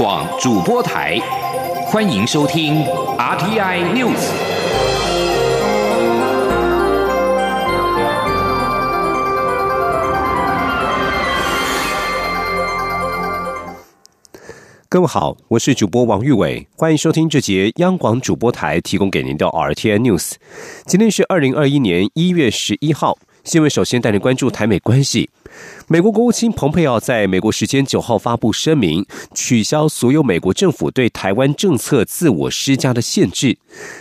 广主播台，欢迎收听 RTI News。各位好，我是主播王玉伟，欢迎收听这节央广主播台提供给您的 RTI News。今天是二零二一年一月十一号，新闻首先带您关注台美关系。美国国务卿蓬佩奥在美国时间九号发布声明，取消所有美国政府对台湾政策自我施加的限制。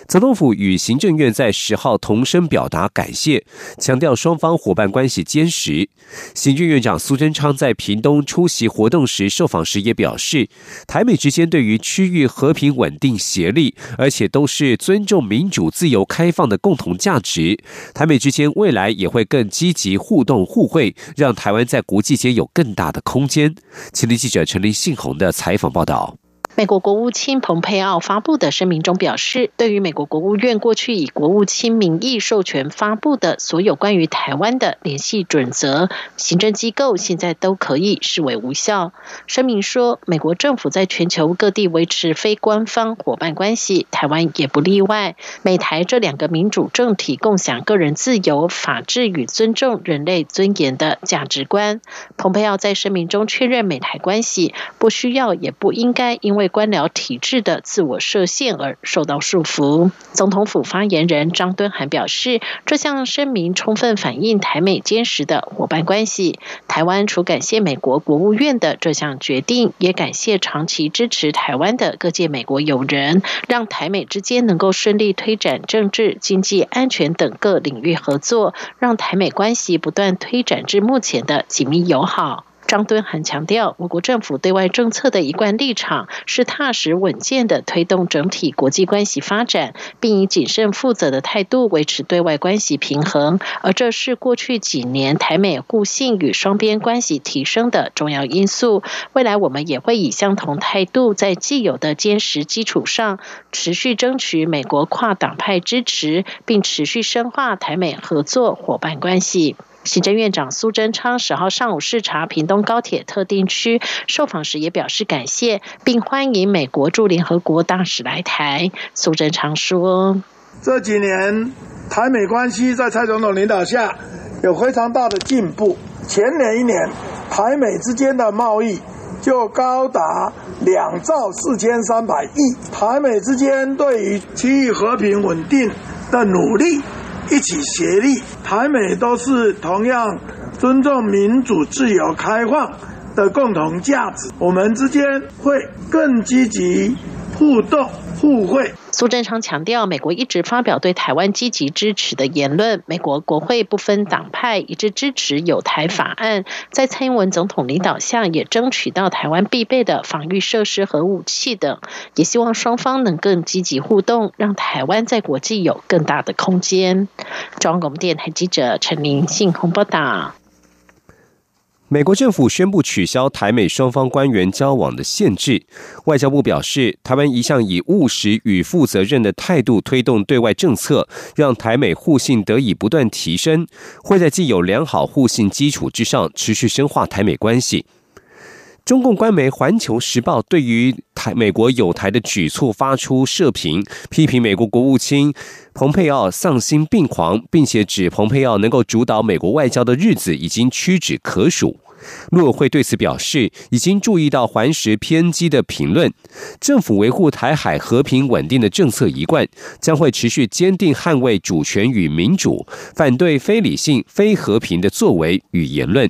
总统府与行政院在十号同声表达感谢，强调双方伙伴关系坚实。行政院长苏贞昌在屏东出席活动时受访时也表示，台美之间对于区域和平稳定协力，而且都是尊重民主、自由、开放的共同价值。台美之间未来也会更积极互动互惠，让台湾在。国际间有更大的空间。请听记者陈林信宏的采访报道。美国国务卿蓬佩奥发布的声明中表示，对于美国国务院过去以国务卿名义授权发布的所有关于台湾的联系准则，行政机构现在都可以视为无效。声明说，美国政府在全球各地维持非官方伙伴关系，台湾也不例外。美台这两个民主政体共享个人自由、法治与尊重人类尊严的价值观。蓬佩奥在声明中确认，美台关系不需要也不应该因为为官僚体制的自我设限而受到束缚。总统府发言人张敦涵表示，这项声明充分反映台美坚实的伙伴关系。台湾除感谢美国国务院的这项决定，也感谢长期支持台湾的各界美国友人，让台美之间能够顺利推展政治、经济、安全等各领域合作，让台美关系不断推展至目前的紧密友好。张敦涵强调，我国政府对外政策的一贯立场是踏实稳健的推动整体国际关系发展，并以谨慎负责的态度维持对外关系平衡，而这是过去几年台美互信与双边关系提升的重要因素。未来我们也会以相同态度，在既有的坚实基础上，持续争取美国跨党派支持，并持续深化台美合作伙伴关系。行政院长苏贞昌十号上午视察屏东高铁特定区，受访时也表示感谢，并欢迎美国驻联合国大使来台。苏贞昌说：“这几年台美关系在蔡总统领导下有非常大的进步。前年一年，台美之间的贸易就高达两兆四千三百亿。台美之间对于区域和平稳定的努力。”一起协力，台美都是同样尊重民主、自由、开放的共同价值。我们之间会更积极互动。互惠。苏贞昌强调，美国一直发表对台湾积极支持的言论。美国国会不分党派一致支持有台法案，在蔡英文总统领导下，也争取到台湾必备的防御设施和武器等。也希望双方能更积极互动，让台湾在国际有更大的空间。中央广播电台记者陈玲信鸿报道。美国政府宣布取消台美双方官员交往的限制。外交部表示，台湾一向以务实与负责任的态度推动对外政策，让台美互信得以不断提升，会在既有良好互信基础之上，持续深化台美关系。中共官媒《环球时报》对于台美国有台的举措发出社评，批评美国国务卿蓬佩奥丧心病狂，并且指蓬佩奥能够主导美国外交的日子已经屈指可数。陆委会对此表示，已经注意到环时偏激的评论，政府维护台海和平稳定的政策一贯，将会持续坚定捍卫主权与民主，反对非理性、非和平的作为与言论。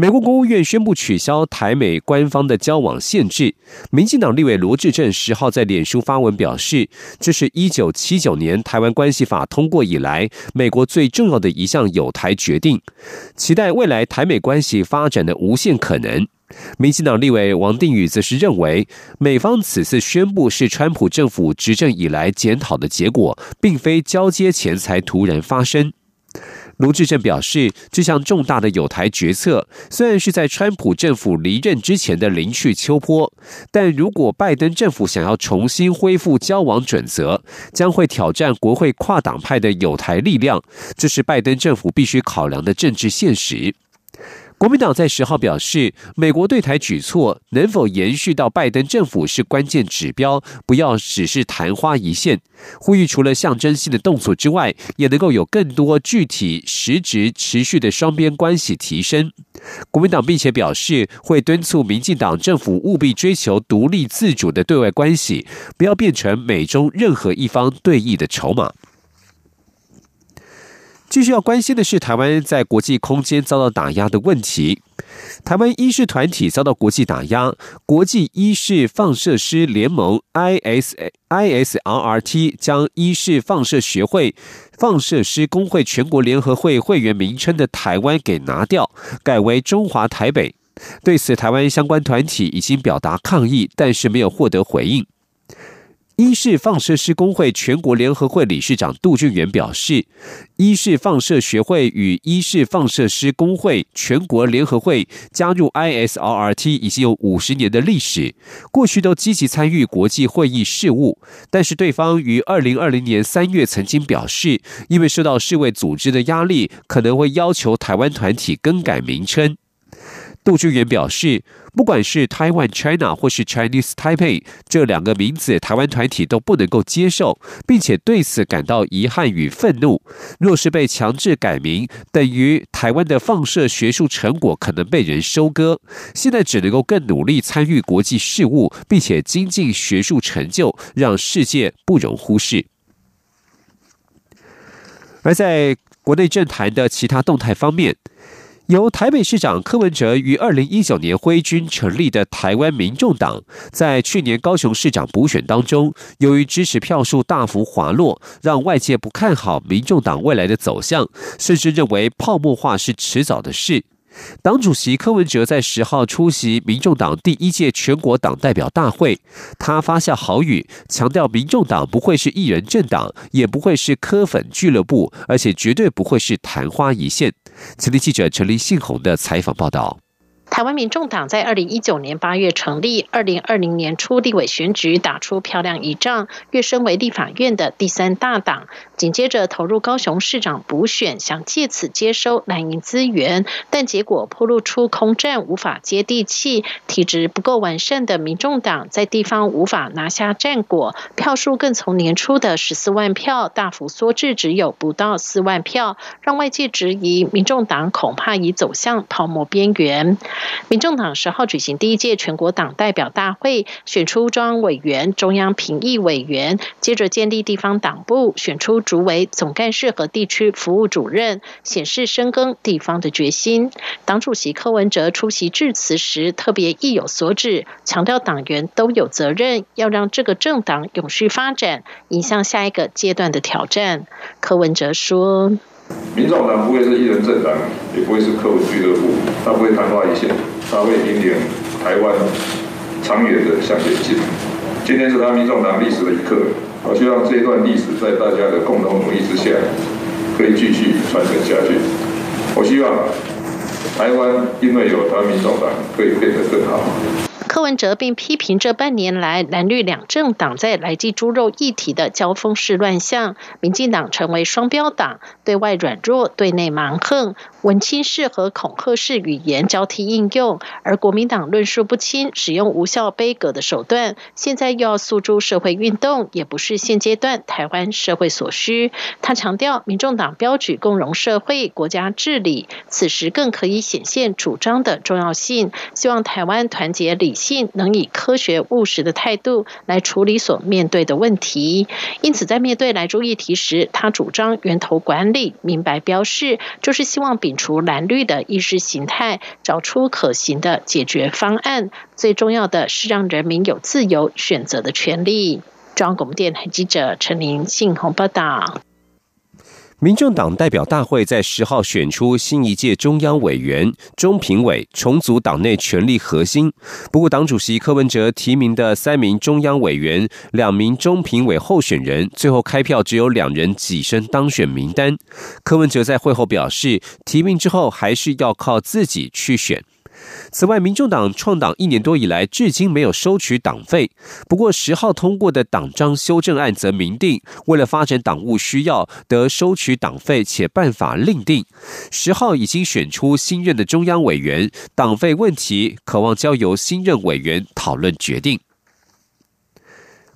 美国国务院宣布取消台美官方的交往限制。民进党立委罗志正十号在脸书发文表示，这是一九七九年台湾关系法通过以来，美国最重要的一项有台决定，期待未来台美关系发展的无限可能。民进党立委王定宇则是认为，美方此次宣布是川普政府执政以来检讨的结果，并非交接前才突然发生。卢志正表示，这项重大的有台决策虽然是在川普政府离任之前的临去秋波，但如果拜登政府想要重新恢复交往准则，将会挑战国会跨党派的有台力量，这是拜登政府必须考量的政治现实。国民党在十号表示，美国对台举措能否延续到拜登政府是关键指标，不要只是昙花一现。呼吁除了象征性的动作之外，也能够有更多具体、实质、持续的双边关系提升。国民党并且表示，会敦促民进党政府务必追求独立自主的对外关系，不要变成美中任何一方对弈的筹码。继续要关心的是，台湾在国际空间遭到打压的问题。台湾医事团体遭到国际打压，国际医事放射师联盟 （IS ISRRT） 将医事放射学会、放射师工会全国联合会会员名称的台湾给拿掉，改为中华台北。对此，台湾相关团体已经表达抗议，但是没有获得回应。医事放射师工会全国联合会理事长杜俊元表示，医事放射学会与医事放射师工会全国联合会加入 ISRRT 已经有五十年的历史，过去都积极参与国际会议事务，但是对方于二零二零年三月曾经表示，因为受到世卫组织的压力，可能会要求台湾团体更改名称。杜志远表示，不管是 Taiwan China 或是 Chinese Taipei 这两个名字，台湾团体都不能够接受，并且对此感到遗憾与愤怒。若是被强制改名，等于台湾的放射学术成果可能被人收割。现在只能够更努力参与国际事务，并且精进学术成就，让世界不容忽视。而在国内政坛的其他动态方面。由台北市长柯文哲于二零一九年挥军成立的台湾民众党，在去年高雄市长补选当中，由于支持票数大幅滑落，让外界不看好民众党未来的走向，甚至认为泡沫化是迟早的事。党主席柯文哲在十号出席民众党第一届全国党代表大会，他发下豪语，强调民众党不会是一人政党，也不会是柯粉俱乐部，而且绝对不会是昙花一现。前立记者陈立信宏的采访报道。台湾民众党在二零一九年八月成立，二零二零年初立委选举打出漂亮一仗，跃升为立法院的第三大党。紧接着投入高雄市长补选，想借此接收蓝营资源，但结果铺露出空战无法接地气，体制不够完善的民众党在地方无法拿下战果，票数更从年初的十四万票大幅缩至只有不到四万票，让外界质疑民众党恐怕已走向泡沫边缘。民众党十号举行第一届全国党代表大会，选出中央委员、中央评议委员，接着建立地方党部，选出主委、总干事和地区服务主任，显示深耕地方的决心。党主席柯文哲出席致辞时，特别意有所指，强调党员都有责任，要让这个政党永续发展，迎向下一个阶段的挑战。柯文哲说。民众党不会是一人政党，也不会是客户俱乐部，他不会昙花一现，他会引领台湾长远的向前进。今天是他民众党历史的一刻，我希望这一段历史在大家的共同努力之下，可以继续传承下去。我希望台湾因为有台民众党，可以变得更好。柯文哲并批评这半年来蓝绿两政党在来记猪肉议题的交锋式乱象，民进党成为双标党，对外软弱，对内蛮横，文青式和恐吓式语言交替应用，而国民党论述不清，使用无效悲歌的手段，现在又要诉诸社会运动，也不是现阶段台湾社会所需。他强调，民众党标举共荣社会、国家治理，此时更可以显现主张的重要性，希望台湾团结理性。信能以科学务实的态度来处理所面对的问题，因此在面对来州议题时，他主张源头管理，明白标示，就是希望摒除蓝绿的意识形态，找出可行的解决方案。最重要的是让人民有自由选择的权利。中央广播电台记者陈琳信鸿报道。民众党代表大会在十号选出新一届中央委员、中评委，重组党内权力核心。不过，党主席柯文哲提名的三名中央委员、两名中评委候选人，最后开票只有两人跻身当选名单。柯文哲在会后表示，提名之后还是要靠自己去选。此外，民众党创党一年多以来，至今没有收取党费。不过，十号通过的党章修正案则明定，为了发展党务需要，得收取党费，且办法另定。十号已经选出新任的中央委员，党费问题渴望交由新任委员讨论决定。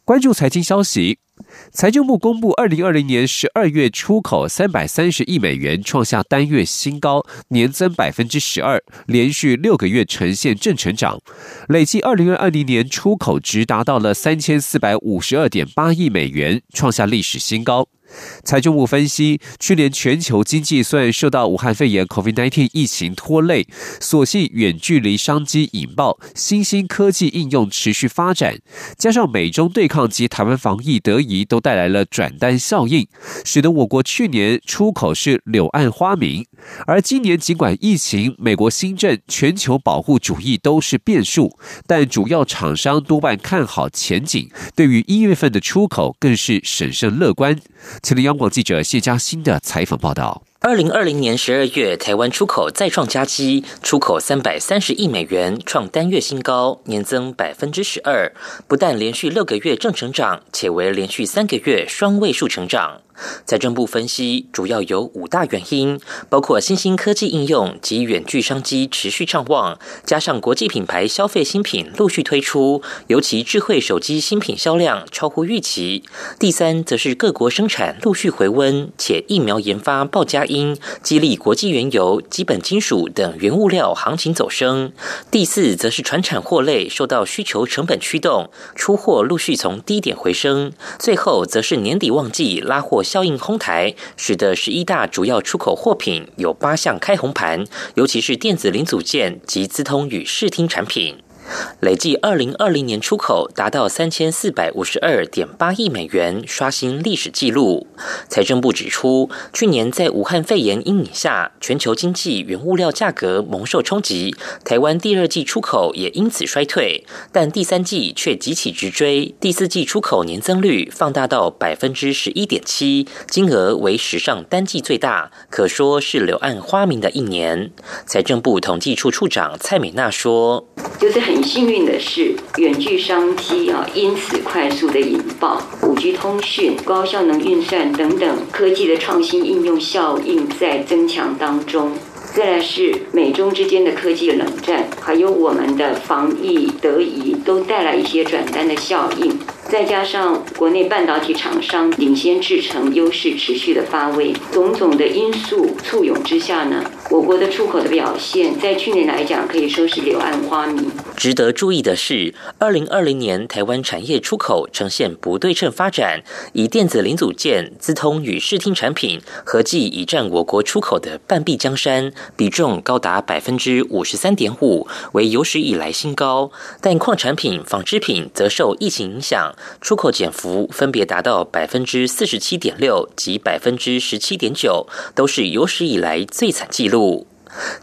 关注财经消息。财政部公布，二零二零年十二月出口三百三十亿美元，创下单月新高，年增百分之十二，连续六个月呈现正成长。累计二零二零年出口值达到了三千四百五十二点八亿美元，创下历史新高。财政部分析，去年全球经济虽然受到武汉肺炎 （COVID-19） 疫情拖累，所幸远距离商机引爆，新兴科技应用持续发展，加上美中对抗及台湾防疫得宜，都带来了转单效应，使得我国去年出口是柳暗花明。而今年尽管疫情、美国新政、全球保护主义都是变数，但主要厂商多半看好前景，对于一月份的出口更是审慎乐观。请听央广记者谢佳欣的采访报道。二零二零年十二月，台湾出口再创佳绩，出口三百三十亿美元，创单月新高，年增百分之十二，不但连续六个月正成长，且为连续三个月双位数成长。财政部分析，主要有五大原因，包括新兴科技应用及远距商机持续畅旺，加上国际品牌消费新品陆续推出，尤其智慧手机新品销量超乎预期。第三，则是各国生产陆续回温，且疫苗研发报价因，激励国际原油、基本金属等原物料行情走升。第四，则是船产货类受到需求成本驱动，出货陆续从低点回升。最后，则是年底旺季拉货。效应哄抬，使得十一大主要出口货品有八项开红盘，尤其是电子零组件及资通与视听产品。累计二零二零年出口达到三千四百五十二点八亿美元，刷新历史纪录。财政部指出，去年在武汉肺炎阴影下，全球经济原物料价格蒙受冲击，台湾第二季出口也因此衰退，但第三季却急起直追，第四季出口年增率放大到百分之十一点七，金额为史上单季最大，可说是柳暗花明的一年。财政部统计处处长蔡美娜说：“就是很。”幸运的是，远距商机啊，因此快速的引爆，五 G 通讯、高效能运算等等科技的创新应用效应在增强当中。再来是美中之间的科技冷战，还有我们的防疫得宜，都带来一些转单的效应。再加上国内半导体厂商领先制程优势持续的发威，种种的因素簇拥之下呢，我国的出口的表现，在去年来讲可以说是柳暗花明。值得注意的是，二零二零年台湾产业出口呈现不对称发展，以电子零组件、资通与视听产品合计已占我国出口的半壁江山，比重高达百分之五十三点五，为有史以来新高。但矿产品、纺织品则受疫情影响，出口减幅分别达到百分之四十七点六及百分之十七点九，都是有史以来最惨纪录。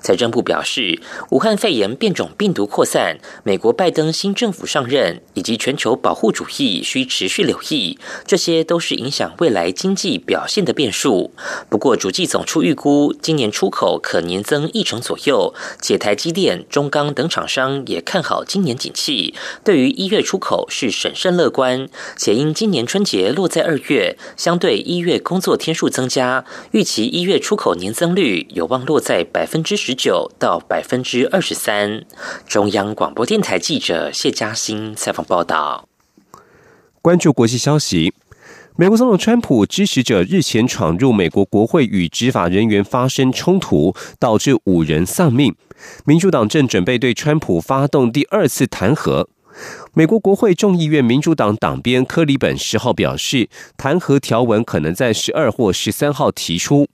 财政部表示，武汉肺炎变种病毒扩散，美国拜登新政府上任，以及全球保护主义需持续留意，这些都是影响未来经济表现的变数。不过，主计总处预估，今年出口可年增一成左右，且台积电、中钢等厂商也看好今年景气，对于一月出口是审慎乐观。且因今年春节落在二月，相对一月工作天数增加，预期一月出口年增率有望落在百分分。之十九到百分之二十三。中央广播电台记者谢嘉欣采访报道。关注国际消息，美国总统川普支持者日前闯入美国国会与执法人员发生冲突，导致五人丧命。民主党正准备对川普发动第二次弹劾。美国国会众议院民主党党鞭科里本十号表示，弹劾条文可能在十二或十三号提出。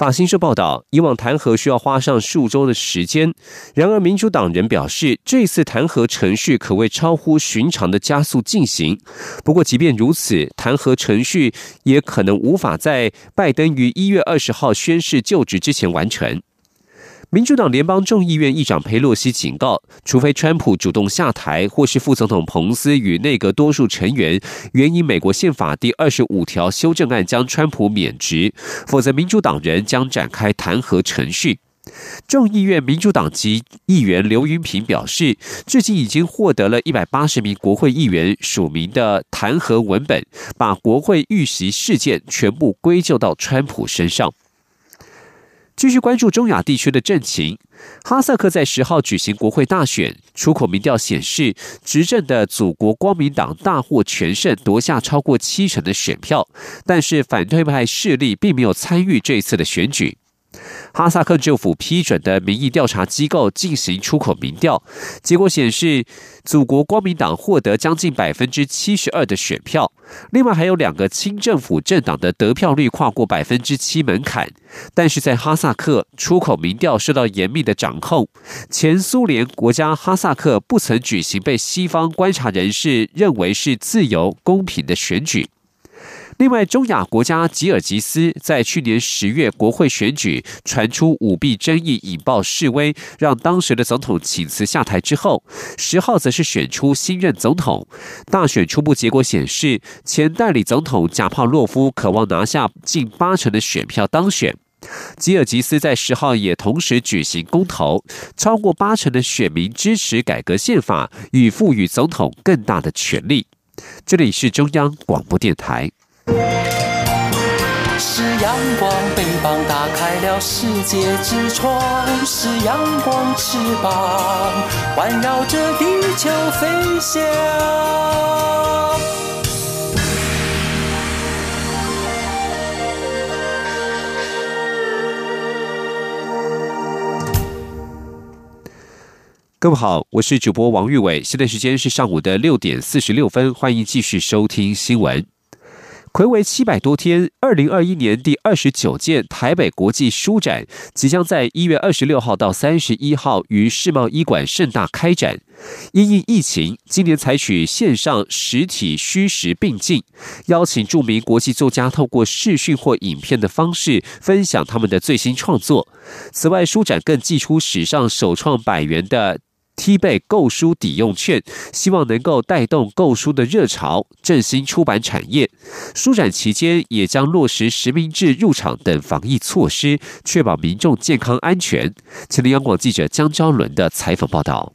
法新社报道，以往弹劾需要花上数周的时间，然而民主党人表示，这次弹劾程序可谓超乎寻常的加速进行。不过，即便如此，弹劾程序也可能无法在拜登于一月二十号宣誓就职之前完成。民主党联邦众议院议长佩洛西警告，除非川普主动下台，或是副总统彭斯与内阁多数成员援引美国宪法第二十五条修正案将川普免职，否则民主党人将展开弹劾程序。众议院民主党籍议员刘云平表示，至今已经获得了一百八十名国会议员署名的弹劾文本，把国会遇袭事件全部归咎到川普身上。继续关注中亚地区的政情，哈萨克在十号举行国会大选，出口民调显示，执政的祖国光明党大获全胜，夺下超过七成的选票，但是反对派势力并没有参与这次的选举。哈萨克政府批准的民意调查机构进行出口民调，结果显示，祖国光明党获得将近百分之七十二的选票。另外还有两个亲政府政党的得票率跨过百分之七门槛。但是在哈萨克，出口民调受到严密的掌控。前苏联国家哈萨克不曾举行被西方观察人士认为是自由公平的选举。另外，中亚国家吉尔吉斯在去年十月国会选举传出舞弊争议，引爆示威，让当时的总统请辞下台之后，十号则是选出新任总统。大选初步结果显示，前代理总统贾帕洛夫渴望拿下近八成的选票当选。吉尔吉斯在十号也同时举行公投，超过八成的选民支持改革宪法与赋予总统更大的权力。这里是中央广播电台。是阳光，翅膀打开了世界之窗；是阳光，翅膀环绕着地球飞翔。各位好，我是主播王玉伟，现在时间是上午的六点四十六分，欢迎继续收听新闻。魁为七百多天，二零二一年第二十九届台北国际书展即将在一月二十六号到三十一号于世贸医馆盛大开展。因应疫情，今年采取线上、实体虚实并进，邀请著名国际作家透过视讯或影片的方式分享他们的最新创作。此外，书展更寄出史上首创百元的。T 贝购书抵用券，希望能够带动购书的热潮，振兴出版产业。书展期间也将落实实名制入场等防疫措施，确保民众健康安全。请的央广记者江昭伦的采访报道。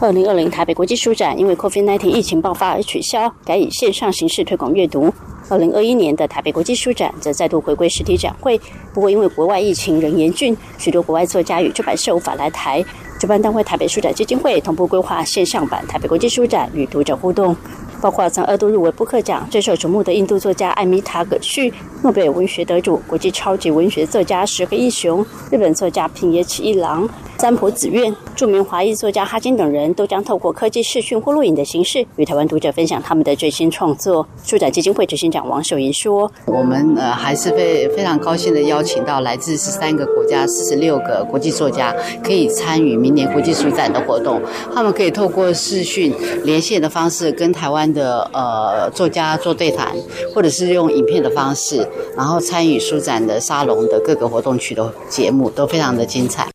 二零二零台北国际书展因为 COVID-19 疫情爆发而取消，改以线上形式推广阅读。二零二一年的台北国际书展则再度回归实体展会，不过因为国外疫情仍严峻，许多国外作家与出版社无法来台。主办单位台北书展基金会同步规划线上版台北国际书展与读者互动，包括曾二度入围布克奖最受瞩目的印度作家艾米塔·葛绪、诺贝尔文学得主、国际超级文学作家石黑一雄、日本作家平野启一郎。三浦子苑、著名华裔作家哈金等人都将透过科技视讯或录影的形式，与台湾读者分享他们的最新创作。书展基金会执行长王秀莹说：“我们呃还是非非常高兴的邀请到来自十三个国家、四十六个国际作家，可以参与明年国际书展的活动。他们可以透过视讯连线的方式，跟台湾的呃作家做对谈，或者是用影片的方式，然后参与书展的沙龙的各个活动区的节目，都非常的精彩。”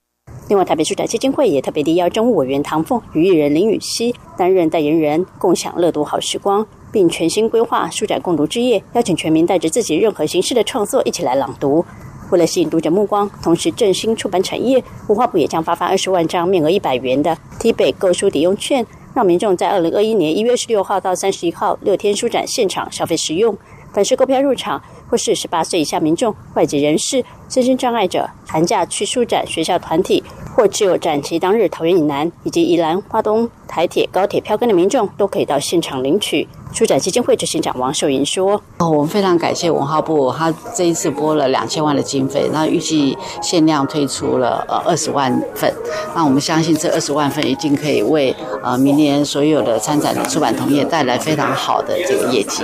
另外，台北书展基金会也特别地邀政务委员唐凤与艺人林雨熙担任代言人，共享乐读好时光，并全新规划书展共读之夜，邀请全民带着自己任何形式的创作一起来朗读。为了吸引读者目光，同时振兴出版产业，文化部也将发放二十万张面额一百元的 T 北购书抵用券，让民众在二零二一年一月十六号到三十一号六天书展现场消费使用。凡是购票入场或是十八岁以下民众、外籍人士、身心障碍者、寒假去书展学校团体。或持有展期当日桃园以南以及宜兰、花东、台铁、高铁票根的民众，都可以到现场领取。书展基金会执行长王秀莹说：“哦，我们非常感谢文化部，他这一次拨了两千万的经费，那预计限量推出了呃二十万份。那我们相信这二十万份一定可以为呃明年所有的参展的出版同业带来非常好的这个业绩。”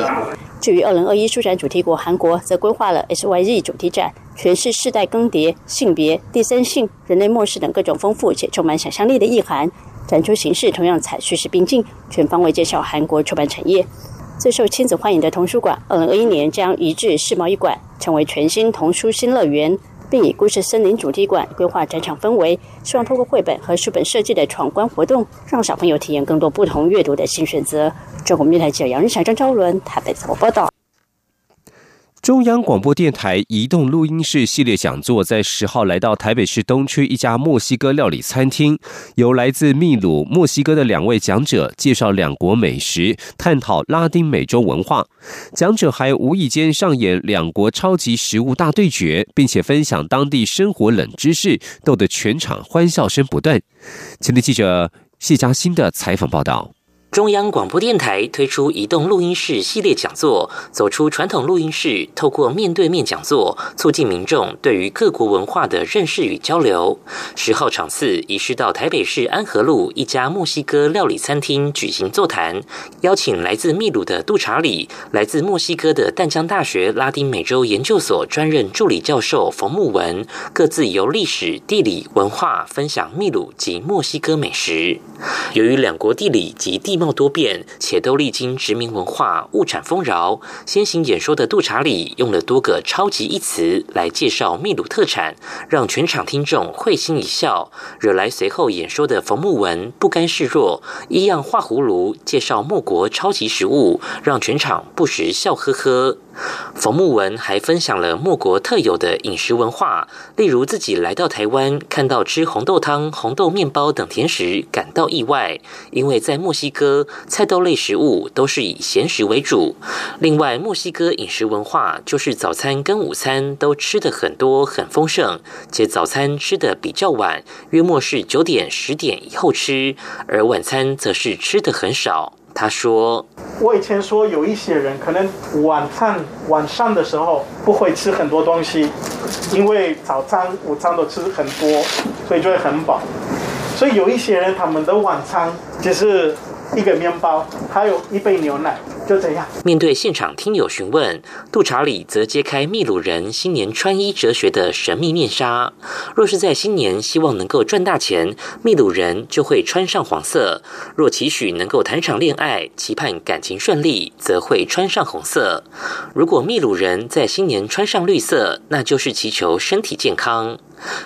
至于二零二一书展主题国韩国，则规划了 SYZ 主题展，诠释世代更迭、性别、第三性、人类末世等各种丰富且充满想象力的意涵。展出形式同样采叙事并进，全方位介绍韩国出版产业。最受亲子欢迎的童书馆，二零二一年将移至世贸一馆，成为全新童书新乐园。并以故事森林主题馆规划展场氛围，希望通过绘本和书本设计的闯关活动，让小朋友体验更多不同阅读的新选择。中国电台记者杨日霞、张昭伦台北报道。中央广播电台移动录音室系列讲座在十号来到台北市东区一家墨西哥料理餐厅，由来自秘鲁、墨西哥的两位讲者介绍两国美食，探讨拉丁美洲文化。讲者还无意间上演两国超级食物大对决，并且分享当地生活冷知识，逗得全场欢笑声不断。前天记者谢嘉欣的采访报道。中央广播电台推出移动录音室系列讲座，走出传统录音室，透过面对面讲座，促进民众对于各国文化的认识与交流。十号场次移师到台北市安和路一家墨西哥料理餐厅举行座谈，邀请来自秘鲁的杜查理、来自墨西哥的淡江大学拉丁美洲研究所专任助理教授冯木文，各自由历史、地理、文化分享秘鲁及墨西哥美食。由于两国地理及地貌多变，且都历经殖民文化，物产丰饶。先行演说的杜查理用了多个超级一词来介绍秘鲁特产，让全场听众会心一笑，惹来随后演说的冯木文不甘示弱，一样画葫芦介绍莫国超级食物，让全场不时笑呵呵。冯木文还分享了莫国特有的饮食文化，例如自己来到台湾，看到吃红豆汤、红豆面包等甜食，感到意外，因为在墨西哥，菜豆类食物都是以咸食为主。另外，墨西哥饮食文化就是早餐跟午餐都吃的很多、很丰盛，且早餐吃的比较晚，约莫是九点、十点以后吃，而晚餐则是吃的很少。他说：“我以前说有一些人可能晚餐晚上的时候不会吃很多东西，因为早餐、午餐都吃很多，所以就会很饱。所以有一些人他们的晚餐只是。”一个面包，还有一杯牛奶，就这样。面对现场听友询问，杜查理则揭开秘鲁人新年穿衣哲学的神秘面纱。若是在新年希望能够赚大钱，秘鲁人就会穿上黄色；若期许能够谈场恋爱，期盼感情顺利，则会穿上红色。如果秘鲁人在新年穿上绿色，那就是祈求身体健康。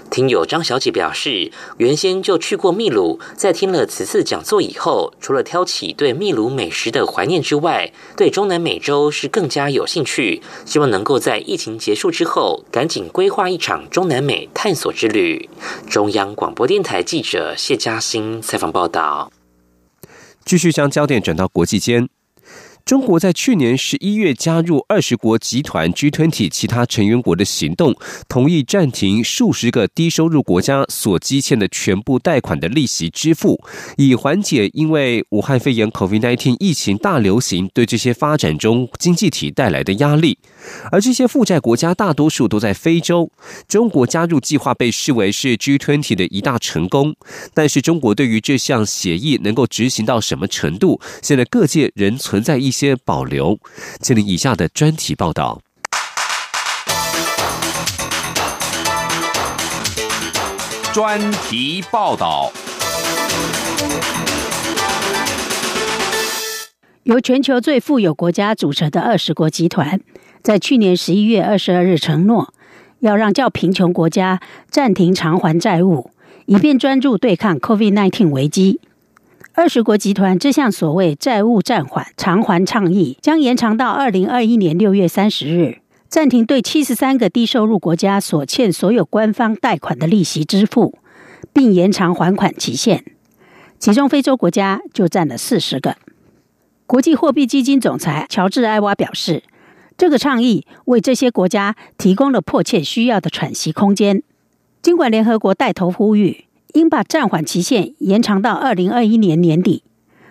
听友张小姐表示，原先就去过秘鲁，在听了此次讲座以后，除了挑起对秘鲁美食的怀念之外，对中南美洲是更加有兴趣，希望能够在疫情结束之后，赶紧规划一场中南美探索之旅。中央广播电台记者谢嘉欣采访报道。继续将焦点转到国际间。中国在去年十一月加入二十国集团 G20 其他成员国的行动，同意暂停数十个低收入国家所积欠的全部贷款的利息支付，以缓解因为武汉肺炎 COVID-19 疫情大流行对这些发展中经济体带来的压力。而这些负债国家大多数都在非洲，中国加入计划被视为是 G20 的一大成功。但是，中国对于这项协议能够执行到什么程度，现在各界仍存在一些保留。请听以下的专题报道。专题报道。由全球最富有国家组成的二十国集团。在去年十一月二十二日承诺，要让较贫穷国家暂停偿还债务，以便专注对抗 COVID-19 危机。二十国集团这项所谓债务暂缓偿还倡议，将延长到二零二一年六月三十日，暂停对七十三个低收入国家所欠所有官方贷款的利息支付，并延长还款期限。其中非洲国家就占了四十个。国际货币基金总裁乔治·埃娃表示。这个倡议为这些国家提供了迫切需要的喘息空间。尽管联合国带头呼吁应把暂缓期限延长到二零二一年年底，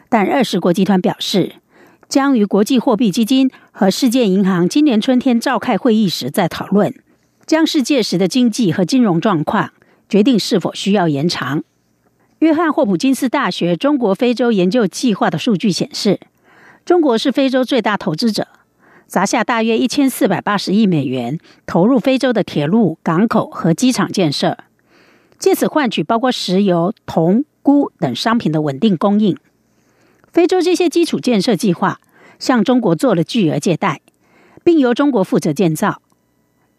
但二十国集团表示将于国际货币基金和世界银行今年春天召开会议时再讨论，将世界时的经济和金融状况决定是否需要延长。约翰霍普金斯大学中国非洲研究计划的数据显示，中国是非洲最大投资者。砸下大约一千四百八十亿美元，投入非洲的铁路、港口和机场建设，借此换取包括石油、铜、钴等商品的稳定供应。非洲这些基础建设计划向中国做了巨额借贷，并由中国负责建造。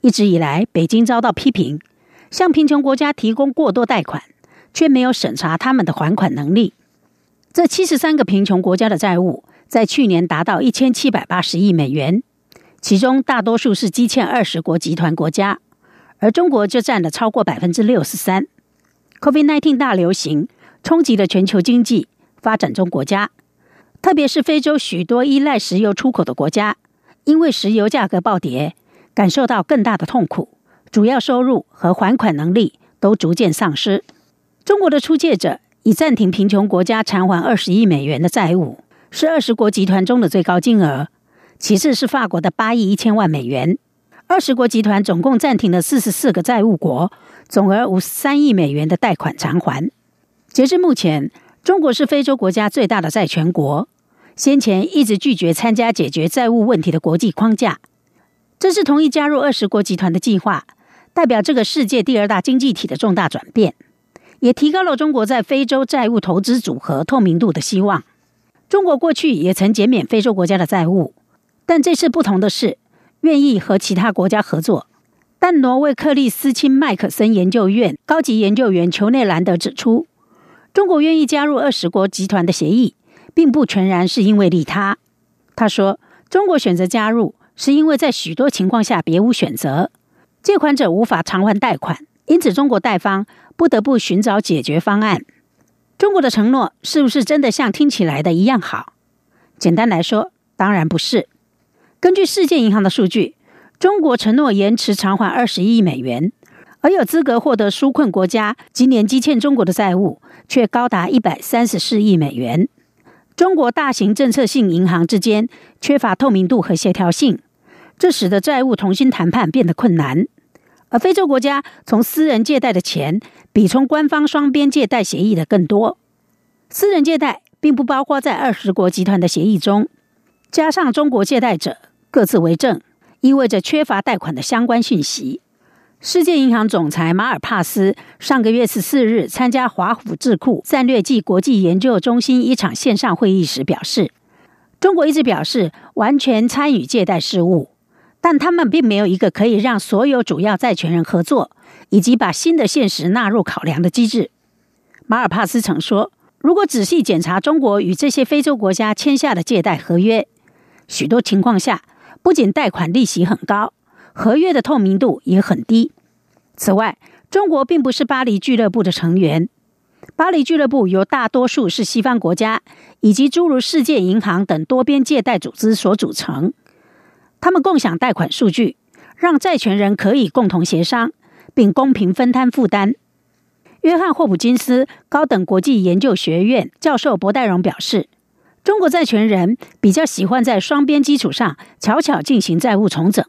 一直以来，北京遭到批评，向贫穷国家提供过多贷款，却没有审查他们的还款能力。这七十三个贫穷国家的债务。在去年达到一千七百八十亿美元，其中大多数是积欠二十国集团国家，而中国就占了超过百分之六十三。COVID-19 大流行冲击了全球经济，发展中国家，特别是非洲许多依赖石油出口的国家，因为石油价格暴跌，感受到更大的痛苦，主要收入和还款能力都逐渐丧失。中国的出借者已暂停贫穷国家偿还二十亿美元的债务，是二十国集团中的最高金额。其次是法国的八亿一千万美元，二十国集团总共暂停了四十四个债务国，总额五十三亿美元的贷款偿还。截至目前，中国是非洲国家最大的债权国，先前一直拒绝参加解决债务问题的国际框架，这是同意加入二十国集团的计划，代表这个世界第二大经济体的重大转变，也提高了中国在非洲债务投资组合透明度的希望。中国过去也曾减免非洲国家的债务。但这次不同的是，愿意和其他国家合作。但挪威克利斯钦麦克森研究院高级研究员裘内兰德指出，中国愿意加入二十国集团的协议，并不全然是因为利他。他说，中国选择加入，是因为在许多情况下别无选择，借款者无法偿还贷款，因此中国贷方不得不寻找解决方案。中国的承诺是不是真的像听起来的一样好？简单来说，当然不是。根据世界银行的数据，中国承诺延迟偿还二十亿美元，而有资格获得纾困国家今年积欠中国的债务却高达一百三十四亿美元。中国大型政策性银行之间缺乏透明度和协调性，这使得债务重新谈判变得困难。而非洲国家从私人借贷的钱比从官方双边借贷协议的更多，私人借贷并不包括在二十国集团的协议中。加上中国借贷者各自为政，意味着缺乏贷款的相关讯息。世界银行总裁马尔帕斯上个月十四日参加华府智库战略暨国际研究中心一场线上会议时表示，中国一直表示完全参与借贷事务，但他们并没有一个可以让所有主要债权人合作以及把新的现实纳入考量的机制。马尔帕斯曾说：“如果仔细检查中国与这些非洲国家签下的借贷合约。”许多情况下，不仅贷款利息很高，合约的透明度也很低。此外，中国并不是巴黎俱乐部的成员。巴黎俱乐部由大多数是西方国家以及诸如世界银行等多边借贷组织所组成。他们共享贷款数据，让债权人可以共同协商，并公平分摊负担。约翰霍普金斯高等国际研究学院教授博代荣表示。中国债权人比较喜欢在双边基础上巧巧进行债务重整，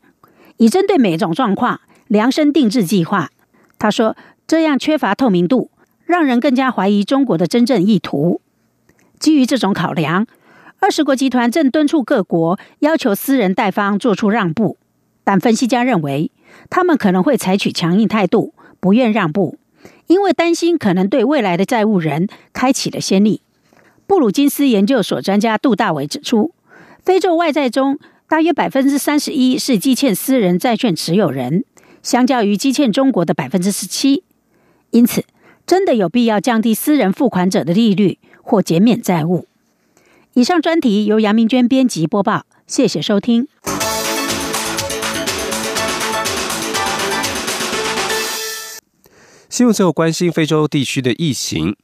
以针对每种状况量身定制计划。他说：“这样缺乏透明度，让人更加怀疑中国的真正意图。”基于这种考量，二十国集团正敦促各国要求私人贷方做出让步，但分析家认为，他们可能会采取强硬态度，不愿让步，因为担心可能对未来的债务人开启了先例。布鲁金斯研究所专家杜大伟指出，非洲外债中大约百分之三十一是积欠私人债券持有人，相较于积欠中国的百分之十七。因此，真的有必要降低私人付款者的利率或减免债务。以上专题由杨明娟编辑播报，谢谢收听。新闻最后关心非洲地区的疫情。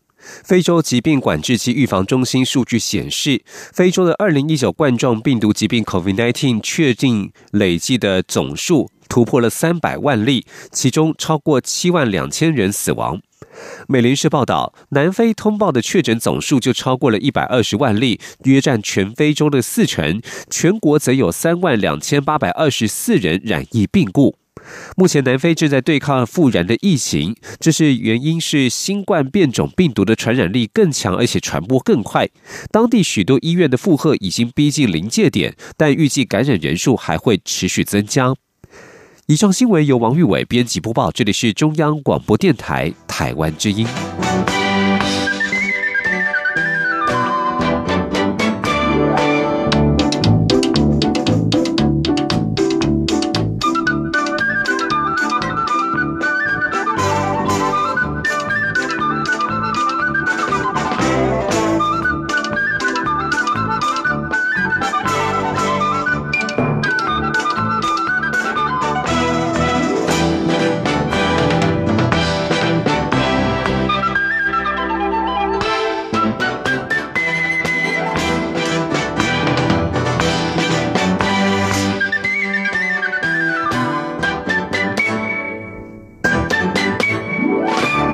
非洲疾病管制及预防中心数据显示，非洲的二零一九冠状病毒疾病 （COVID-19） 确定累计的总数突破了三百万例，其中超过七万两千人死亡。美联社报道，南非通报的确诊总数就超过了一百二十万例，约占全非洲的四成。全国则有三万两千八百二十四人染疫病故。目前，南非正在对抗复燃的疫情，这是原因是新冠变种病毒的传染力更强，而且传播更快。当地许多医院的负荷已经逼近临界点，但预计感染人数还会持续增加。以上新闻由王玉伟编辑播报，这里是中央广播电台台湾之音。